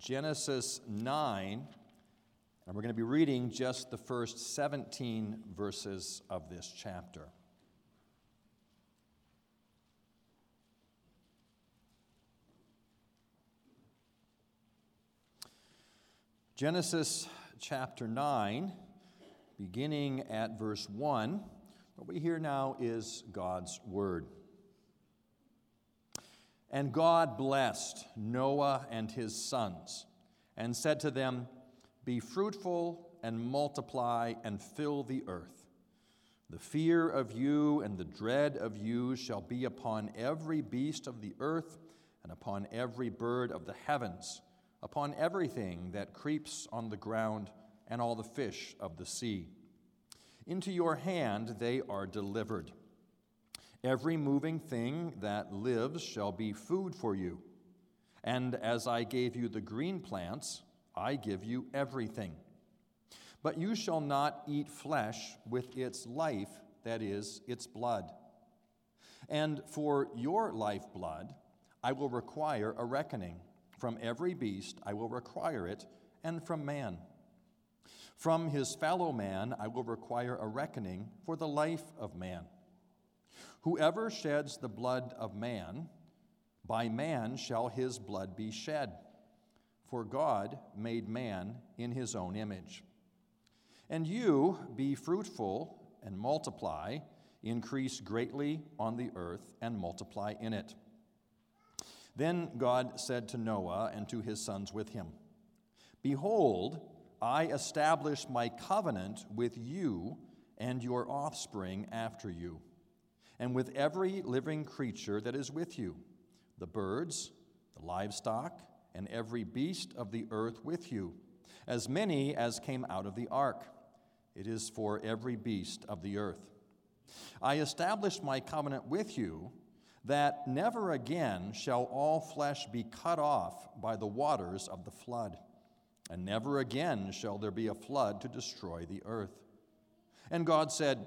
Genesis 9, and we're going to be reading just the first 17 verses of this chapter. Genesis chapter 9, beginning at verse 1. What we hear now is God's word. And God blessed Noah and his sons and said to them, Be fruitful and multiply and fill the earth. The fear of you and the dread of you shall be upon every beast of the earth and upon every bird of the heavens, upon everything that creeps on the ground and all the fish of the sea. Into your hand they are delivered. Every moving thing that lives shall be food for you. And as I gave you the green plants, I give you everything. But you shall not eat flesh with its life, that is, its blood. And for your lifeblood, I will require a reckoning. From every beast I will require it, and from man. From his fellow man I will require a reckoning for the life of man. Whoever sheds the blood of man, by man shall his blood be shed. For God made man in his own image. And you be fruitful and multiply, increase greatly on the earth, and multiply in it. Then God said to Noah and to his sons with him Behold, I establish my covenant with you and your offspring after you and with every living creature that is with you the birds, the livestock, and every beast of the earth with you, as many as came out of the ark. It is for every beast of the earth. I establish my covenant with you that never again shall all flesh be cut off by the waters of the flood, and never again shall there be a flood to destroy the earth. And God said,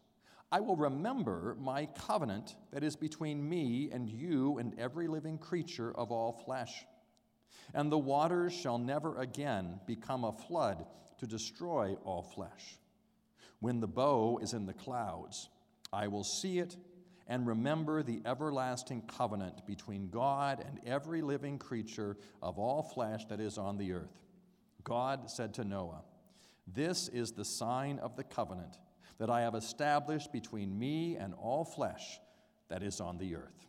I will remember my covenant that is between me and you and every living creature of all flesh. And the waters shall never again become a flood to destroy all flesh. When the bow is in the clouds, I will see it and remember the everlasting covenant between God and every living creature of all flesh that is on the earth. God said to Noah, This is the sign of the covenant that I have established between me and all flesh that is on the earth.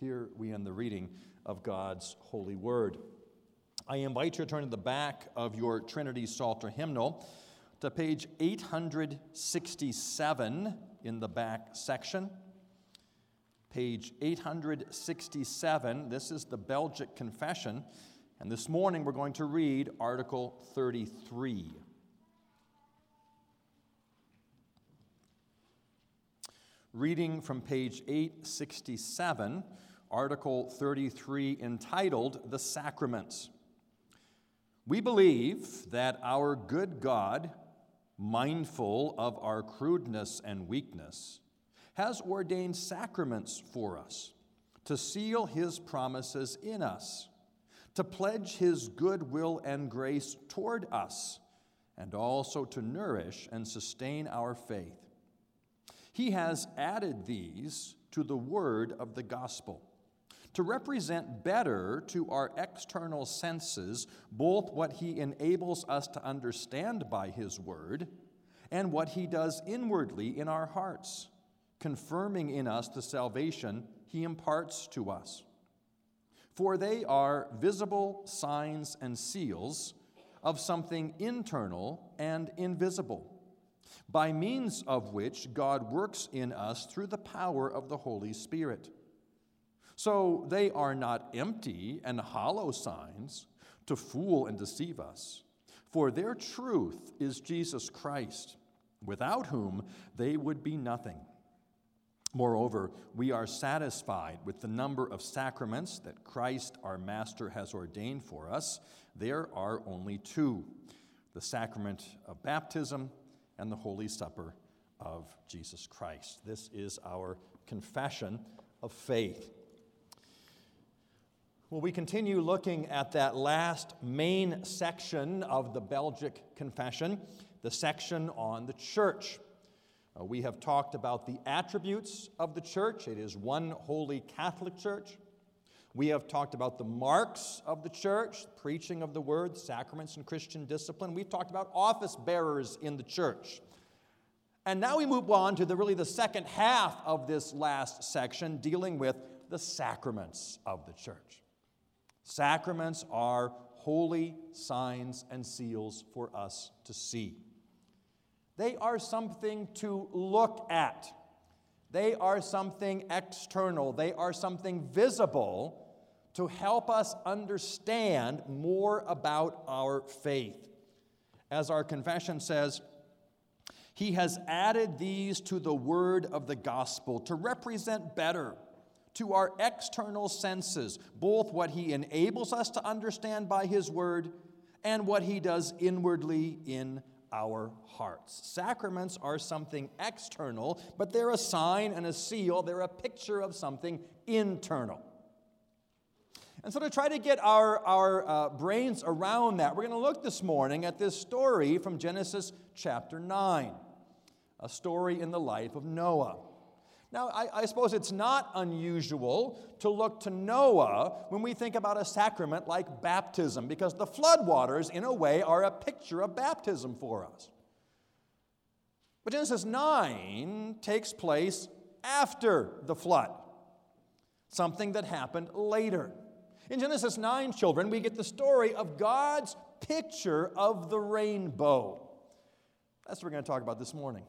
Here we end the reading of God's holy word. I invite you to turn to the back of your Trinity Psalter hymnal to page 867 in the back section. Page 867, this is the Belgic Confession, and this morning we're going to read Article 33. Reading from page 867, Article 33, entitled The Sacraments. We believe that our good God, mindful of our crudeness and weakness, has ordained sacraments for us to seal his promises in us, to pledge his goodwill and grace toward us, and also to nourish and sustain our faith. He has added these to the word of the gospel to represent better to our external senses both what he enables us to understand by his word and what he does inwardly in our hearts, confirming in us the salvation he imparts to us. For they are visible signs and seals of something internal and invisible by means of which God works in us through the power of the Holy Spirit. So they are not empty and hollow signs to fool and deceive us, for their truth is Jesus Christ, without whom they would be nothing. Moreover, we are satisfied with the number of sacraments that Christ our Master has ordained for us. There are only two the sacrament of baptism and the Holy Supper of Jesus Christ. This is our confession of faith. Well, we continue looking at that last main section of the Belgic Confession, the section on the church. Uh, we have talked about the attributes of the church. It is one holy Catholic church. We have talked about the marks of the church, preaching of the word, sacraments, and Christian discipline. We've talked about office bearers in the church. And now we move on to the really the second half of this last section dealing with the sacraments of the church. Sacraments are holy signs and seals for us to see. They are something to look at. They are something external. They are something visible to help us understand more about our faith. As our confession says, he has added these to the word of the gospel to represent better to our external senses both what he enables us to understand by his word and what he does inwardly in our hearts. Sacraments are something external, but they're a sign and a seal, they're a picture of something internal. And so, to try to get our, our uh, brains around that, we're going to look this morning at this story from Genesis chapter 9 a story in the life of Noah. Now, I, I, suppose it's not unusual to look to Noah when we think about a sacrament like baptism, because the floodwaters, in a way, are a picture of baptism for us. But Genesis 9 takes place after the flood, something that happened later. In Genesis 9, children, we get the story of God's picture of the rainbow. That's what we're going to talk about this morning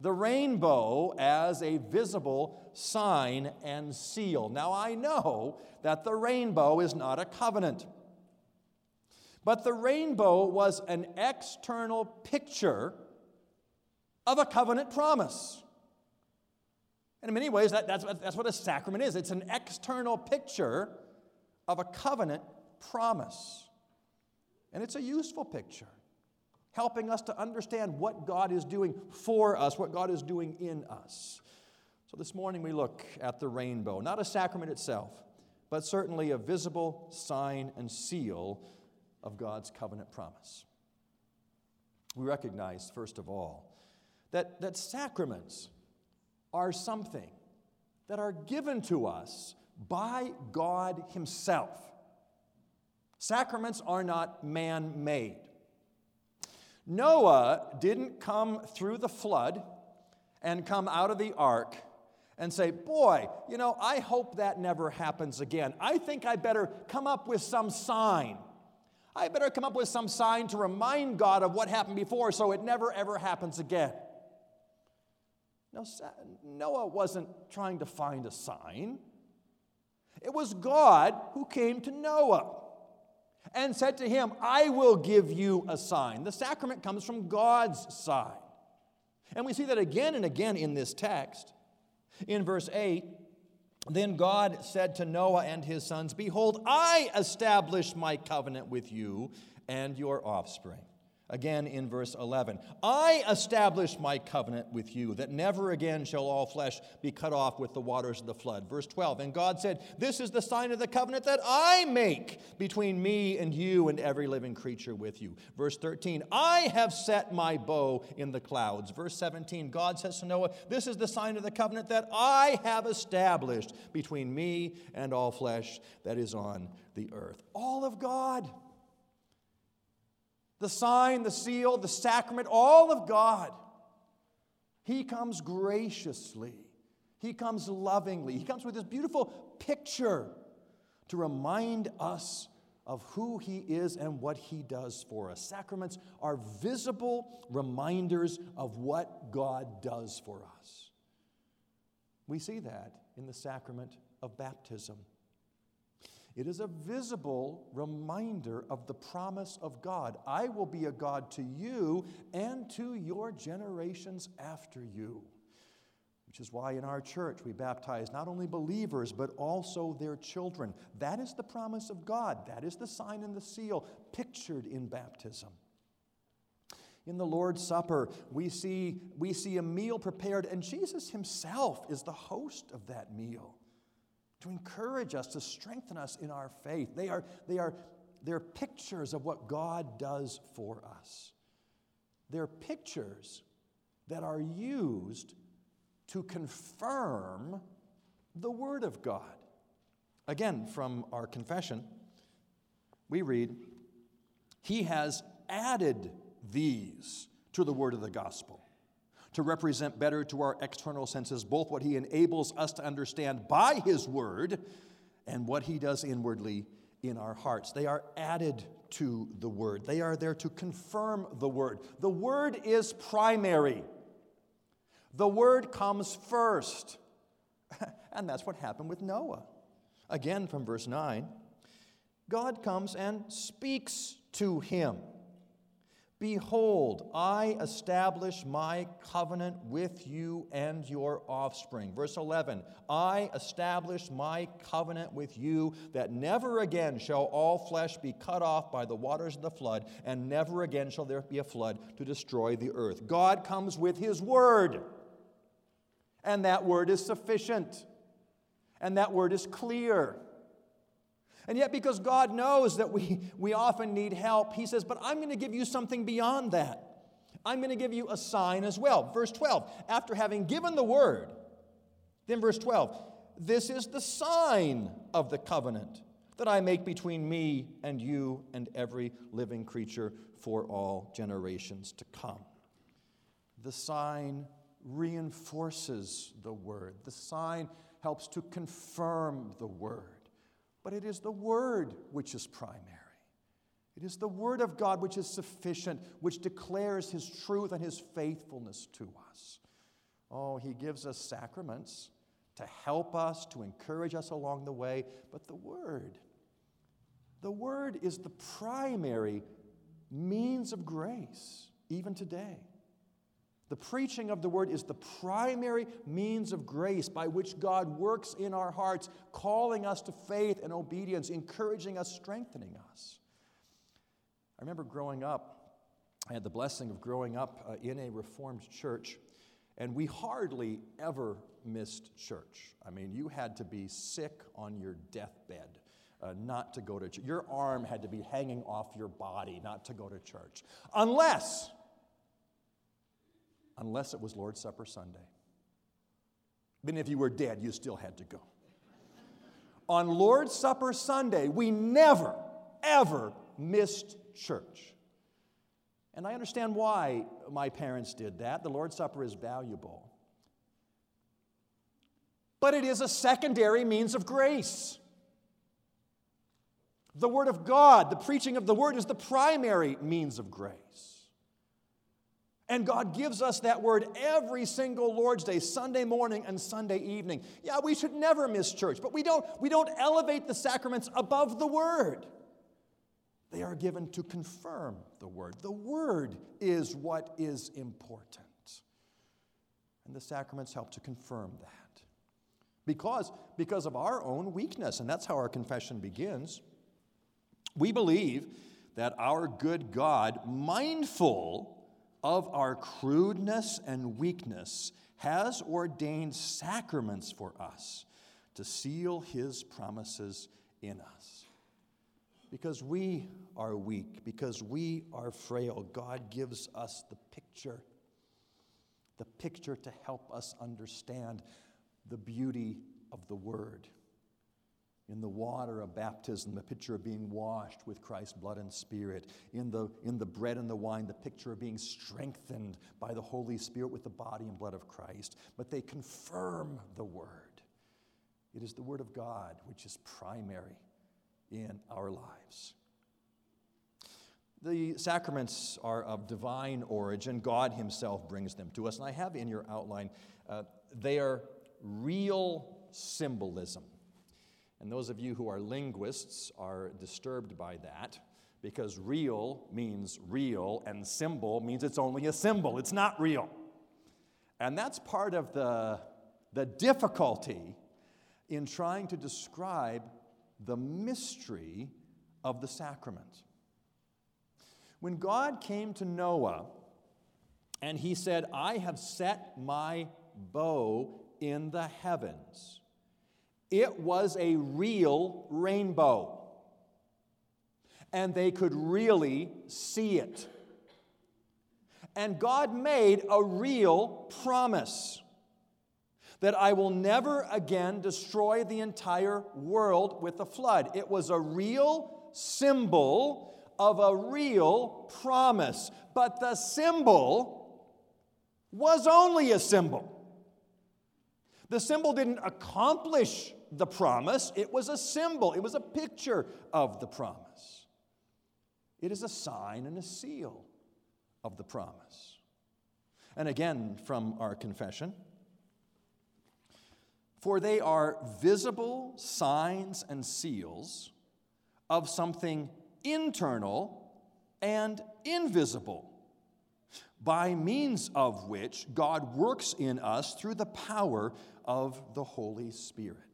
the rainbow as a visible sign and seal. Now, I know that the rainbow is not a covenant, but the rainbow was an external picture of a covenant promise. And in many ways, that, that's, that's what a sacrament is it's an external picture of a covenant promise. And it's a useful picture helping us to understand what God is doing for us, what God is doing in us. So this morning we look at the rainbow, not a sacrament itself, but certainly a visible sign and seal of God's covenant promise. We recognize, first of all, that, that sacraments are something that are given to us by God Himself. Sacraments are not man made. Noah didn't come through the flood and come out of the ark and say, Boy, you know, I hope that never happens again. I think I better come up with some sign. I better come up with some sign to remind God of what happened before so it never ever happens again. No, Noah wasn't trying to find a sign. It was God who came to Noah and said to him, I will give you a sign. The sacrament comes from God's side. And we see that again and again in this text. In verse 8, then God said to Noah and his sons, Behold, I establish my covenant with you and your offspring Again in verse 11, I establish my covenant with you that never again shall all flesh be cut off with the waters of the flood. Verse 12, and God said, This is the sign of the covenant that I make between me and you and every living creature with you. Verse 13, I have set my bow in the clouds. Verse 17, God says to Noah, This is the sign of the covenant that I have established between me and all flesh that is on the earth. All of God the sign, the seal, the sacrament, all of God. He comes graciously, He comes lovingly, He comes with this beautiful picture to remind us of who He is and what He does for us. Sacraments are visible reminders of what God does for us. We see that in the sacrament of baptism. It is a visible reminder of the promise of God I will be a God to you and to your generations after you. Which is why in our church we baptize not only believers, but also their children. That is the promise of God. That is the sign and the seal pictured in baptism. In the Lord's Supper, we see, we see a meal prepared, and Jesus himself is the host of that meal to encourage us, to strengthen us in our faith. They are, they are they're pictures of what God does for us. They're pictures that are used to confirm the Word of God. Again, from our confession, we read, He has added these to the word of the gospel to represent better to our external senses both what he enables us to understand by his word and what he does inwardly in our hearts. They are added to the word, they are there to confirm the word. The word is primary, the word comes first. and that's what happened with Noah. Again, from verse 9, God comes and speaks to him. Behold, I establish my covenant with you and your offspring. Verse 11 I establish my covenant with you that never again shall all flesh be cut off by the waters of the flood, and never again shall there be a flood to destroy the earth. God comes with his word, and that word is sufficient, and that word is clear. And yet, because God knows that we, we often need help, He says, But I'm going to give you something beyond that. I'm going to give you a sign as well. Verse 12, after having given the word, then verse 12, this is the sign of the covenant that I make between me and you and every living creature for all generations to come. The sign reinforces the word, the sign helps to confirm the word. But it is the Word which is primary. It is the Word of God which is sufficient, which declares His truth and His faithfulness to us. Oh, He gives us sacraments to help us, to encourage us along the way, but the Word, the Word is the primary means of grace, even today. The preaching of the word is the primary means of grace by which God works in our hearts, calling us to faith and obedience, encouraging us, strengthening us. I remember growing up, I had the blessing of growing up uh, in a Reformed church, and we hardly ever missed church. I mean, you had to be sick on your deathbed. Uh, not to go to church. Your arm had to be hanging off your body not to go to church. Unless unless it was Lord's Supper Sunday. Then, if you were dead, you still had to go. On Lord's Supper Sunday, we never, ever missed church. And I understand why my parents did that. The Lord's Supper is valuable. But it is a secondary means of grace. The Word of God, the preaching of the Word, is the primary means of grace. And God gives us that word every single Lord's Day, Sunday morning and Sunday evening. Yeah, we should never miss church, but we don't, we don't elevate the sacraments above the word. They are given to confirm the word. The word is what is important. And the sacraments help to confirm that. Because, because of our own weakness, and that's how our confession begins, we believe that our good God, mindful of our crudeness and weakness, has ordained sacraments for us to seal his promises in us. Because we are weak, because we are frail, God gives us the picture, the picture to help us understand the beauty of the Word in the water of baptism, the picture of being washed with Christ's blood and spirit. In the, in the bread and the wine, the picture of being strengthened by the Holy Spirit with the body and blood of Christ. But they confirm the Word. It is the Word of God which is primary in our lives. The sacraments are of divine origin. God Himself brings them to us. And I have in your outline, uh, they are real symbolism. And those of you who are linguists are disturbed by that because real means real and symbol means it's only a symbol, it's not real. And that's part of the, the difficulty in trying to describe the mystery of the sacrament. When God came to Noah and he said, I have set my bow in the heavens, it was a real rainbow. And they could really see it. And God made a real promise that I will never again destroy the entire world with a flood. It was a real symbol of a real promise. But the symbol was only a symbol. The symbol didn't accomplish the promise, it was a symbol, it was a picture of the promise. It is a sign and a seal of the promise. And again, from our confession, for they are visible signs and seals of something internal and invisible, by means of which God works in us through the power of the Holy Spirit.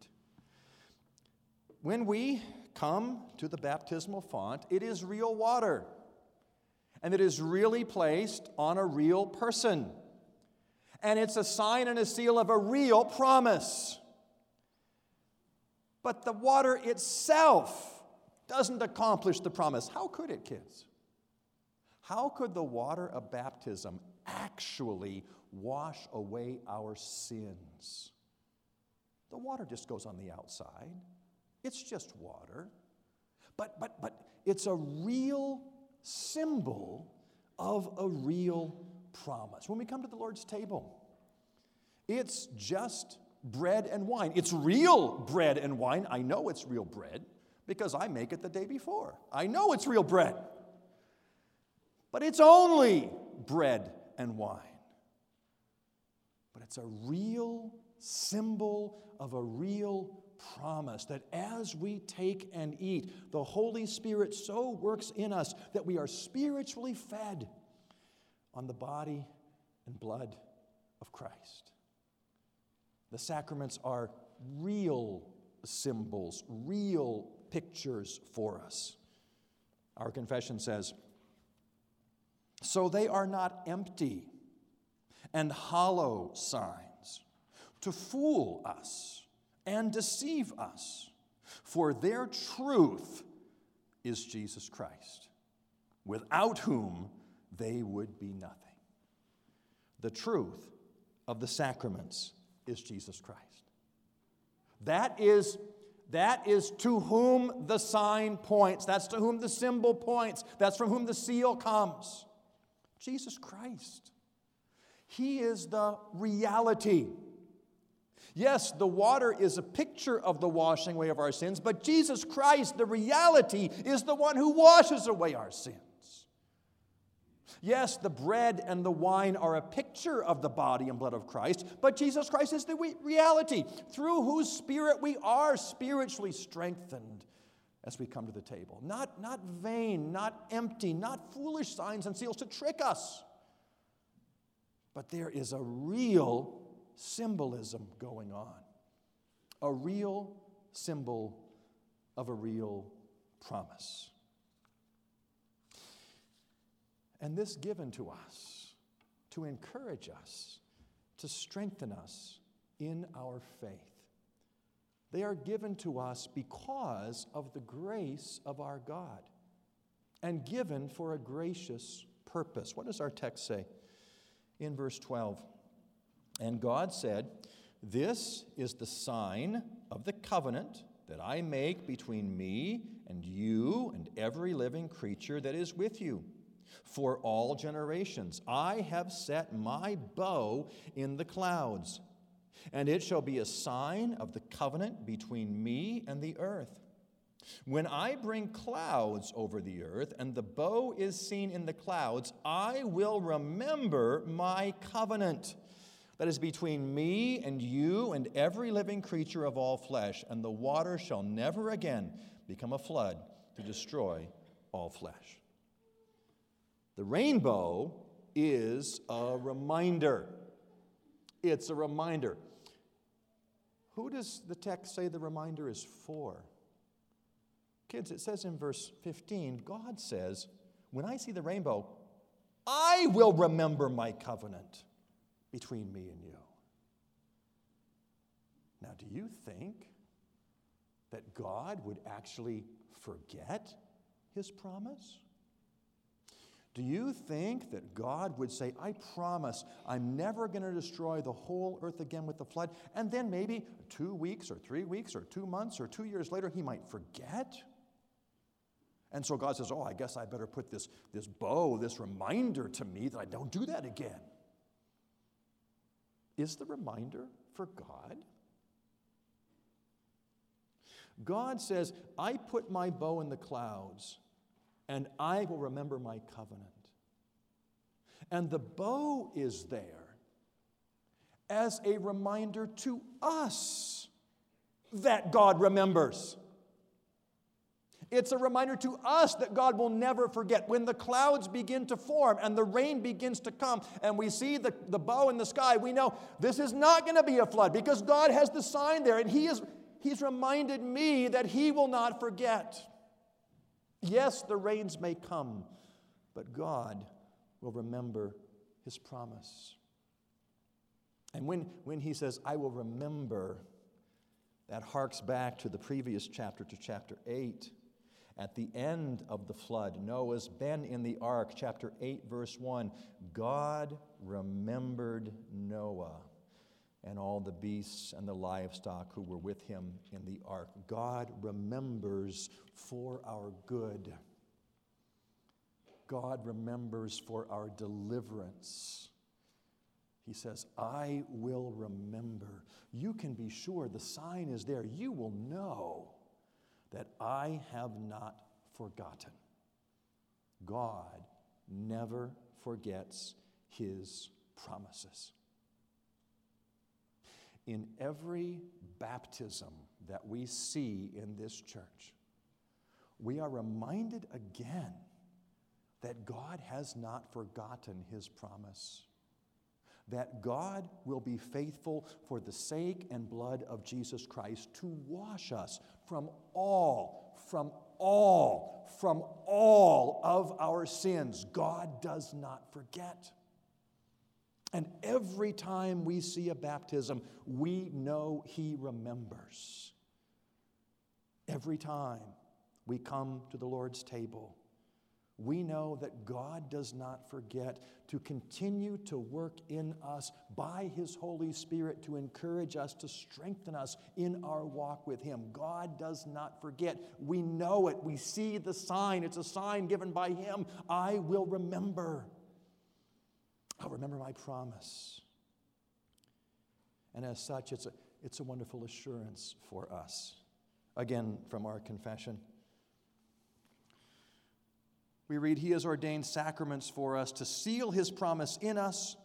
When we come to the baptismal font, it is real water, and it is really placed on a real person. And it's a sign and a seal of a real promise. But the water itself doesn't accomplish the promise. How could it, kids? How could the water of baptism actually wash away our sins? The water just goes on the outside. It's just water. But but but it's a real symbol of a real promise. When we come to the Lord's table, it's just bread and wine. It's real bread and wine. I know it's real bread because I make it the day before. I know it's real bread. But it's only bread and wine. But it's a real symbol of a real promise that as we take and eat, the Holy Spirit so works in us that we are spiritually fed on the body and blood of Christ. The sacraments are real symbols, real pictures for us. Our confession says, So they are not empty and hollow signs to fool us and deceive us, for their truth is Jesus Christ, without whom they would be nothing. The truth of the sacraments is Jesus Christ. That is that is to whom the sign points. That's to whom the symbol points. That's from whom the seal comes. Jesus Christ. He is the reality. Yes, the water is a picture of the washing away of our sins, but Jesus Christ, the reality, is the one who washes away our sins. Yes, the bread and the wine are a picture of the body and blood of Christ, but Jesus Christ is the reality through whose spirit we are spiritually strengthened as we come to the table. Not, not vain, not empty, not foolish signs and seals to trick us, but there is a real symbolism going on, a real symbol of a real promise. And this given to us to encourage us, to strengthen us in our faith. They are given to us because of the grace of our God and given for a gracious purpose. What does our text say? In verse 12, and God said, This is the sign of the covenant that I make between me and you and every living creature that is with you for all generations. I have set my bow in the clouds, and it shall be a sign of the covenant between me and the earth. When I bring clouds over the earth, and the bow is seen in the clouds, I will remember my covenant that is between me and you and every living creature of all flesh, and the water shall never again become a flood to destroy all flesh. The rainbow is a reminder. It's a reminder. Who does the text say the reminder is for? Kids, it says in verse 15, God says, When I see the rainbow, I will remember my covenant between me and you. Now, do you think that God would actually forget his promise? Do you think that God would say, I promise I'm never going to destroy the whole earth again with the flood? And then maybe two weeks or three weeks or two months or two years later, he might forget? And so God says, Oh, I guess I better put this, this bow, this reminder to me that I don't do that again. Is the reminder for God? God says, I put my bow in the clouds and I will remember my covenant. And the bow is there as a reminder to us that God remembers. It's a reminder to us that God will never forget. When the clouds begin to form and the rain begins to come and we see the, the bow in the sky, we know this is not going to be a flood because God has the sign there and He is, He's reminded me that He will not forget. Yes, the rains may come, but God will remember His promise. And when, when He says, I will remember, that harks back to the previous chapter, to chapter 8 at the end of the flood, Noah's been in the ark, chapter 8, verse 1. God remembered Noah and all the beasts and the livestock who were with him in the ark. God remembers for our good. God remembers for our deliverance. He says, I will remember. You can be sure the sign is there. You will know that I have not forgotten. God never forgets his promises. In every baptism that we see in this church, we are reminded again that God has not forgotten his promise that God will be faithful for the sake and blood of Jesus Christ to wash us from all, from all, from all of our sins. God does not forget. And every time we see a baptism, we know He remembers. Every time we come to the Lord's table, we know that God does not forget to continue to work in us by His Holy Spirit to encourage us, to strengthen us in our walk with Him. God does not forget. We know it. We see the sign. It's a sign given by Him. I will remember. I'll remember my promise. And as such, it's a, it's a wonderful assurance for us. Again, from our confession we read, He has ordained sacraments for us to seal His promise in us,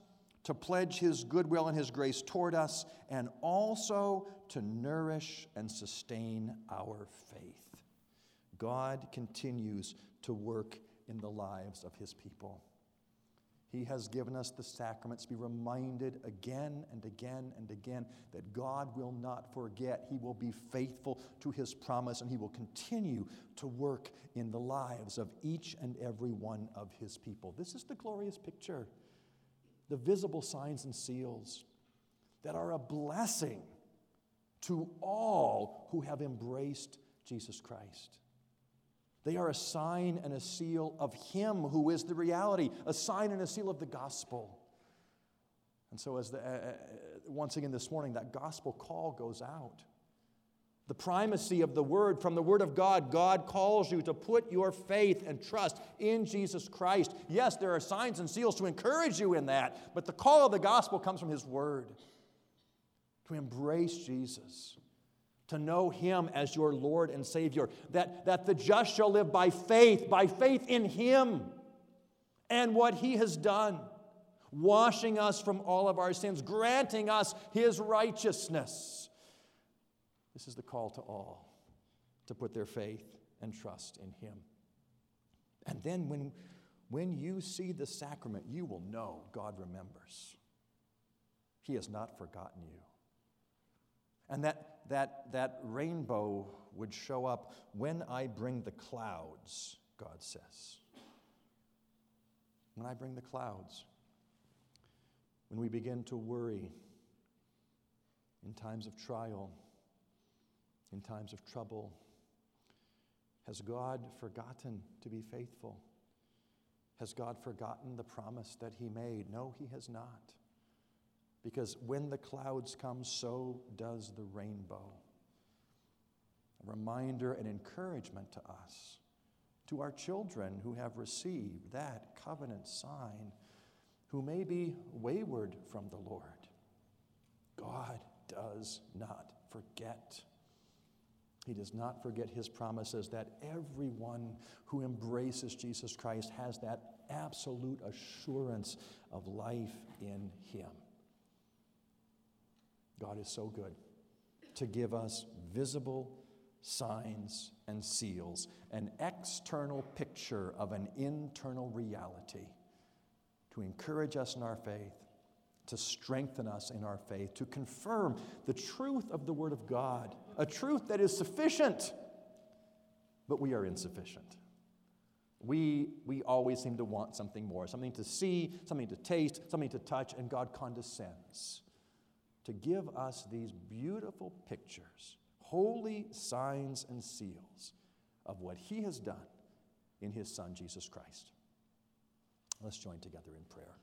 to pledge His goodwill and His grace toward us, and also to nourish and sustain our faith. God continues to work in the lives of His people. He has given us the sacraments. Be reminded again and again and again that God will not forget. He will be faithful to His promise and He will continue to work in the lives of each and every one of His people. This is the glorious picture the visible signs and seals that are a blessing to all who have embraced Jesus Christ. They are a sign and a seal of Him who is the reality, a sign and a seal of the gospel. And so, as the, uh, uh, once again this morning, that gospel call goes out. The primacy of the word from the word of God, God calls you to put your faith and trust in Jesus Christ. Yes, there are signs and seals to encourage you in that, but the call of the gospel comes from His word to embrace Jesus to know Him as your Lord and Savior, that, that the just shall live by faith, by faith in Him and what He has done. washing us from all of our sins, granting us his righteousness. This is the call to all to put their faith and trust in him. And then when, when you see the sacrament, you will know God remembers. He has not forgotten you. And that, that, that rainbow would show up when I bring the clouds, God says. When I bring the clouds. When we begin to worry in times of trial, in times of trouble. Has God forgotten to be faithful? Has God forgotten the promise that He made? No, He has not. Because when the clouds come, so does the rainbow. A reminder and encouragement to us, to our children who have received that covenant sign, who may be wayward from the Lord. God does not forget. He does not forget his promises that everyone who embraces Jesus Christ has that absolute assurance of life in him. God is so good to give us visible signs and seals, an external picture of an internal reality to encourage us in our faith, to strengthen us in our faith, to confirm the truth of the Word of God, a truth that is sufficient, but we are insufficient. We, we always seem to want something more, something to see, something to taste, something to touch, and God condescends to give us these beautiful pictures, holy signs and seals of what He has done in His Son, Jesus Christ. Let's join together in prayer.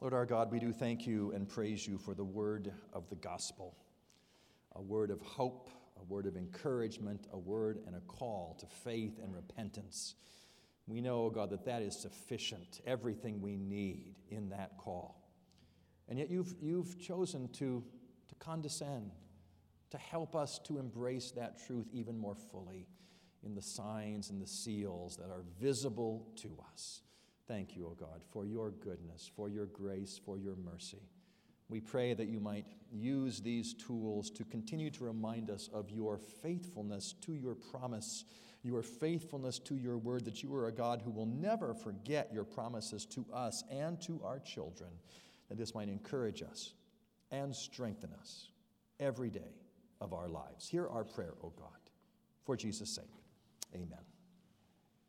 Lord our God, we do thank you and praise you for the word of the gospel, a word of hope, a word of encouragement, a word and a call to faith and repentance. We know, God, that that is sufficient, everything we need in that call. And yet you've, you've chosen to, to condescend, to help us to embrace that truth even more fully in the signs and the seals that are visible to us. Thank you, O God, for your goodness, for your grace, for your mercy. We pray that you might use these tools to continue to remind us of your faithfulness to your promise, your faithfulness to your word, that you are a God who will never forget your promises to us and to our children that this might encourage us and strengthen us every day of our lives. Hear our prayer, O God, for Jesus' sake. Amen.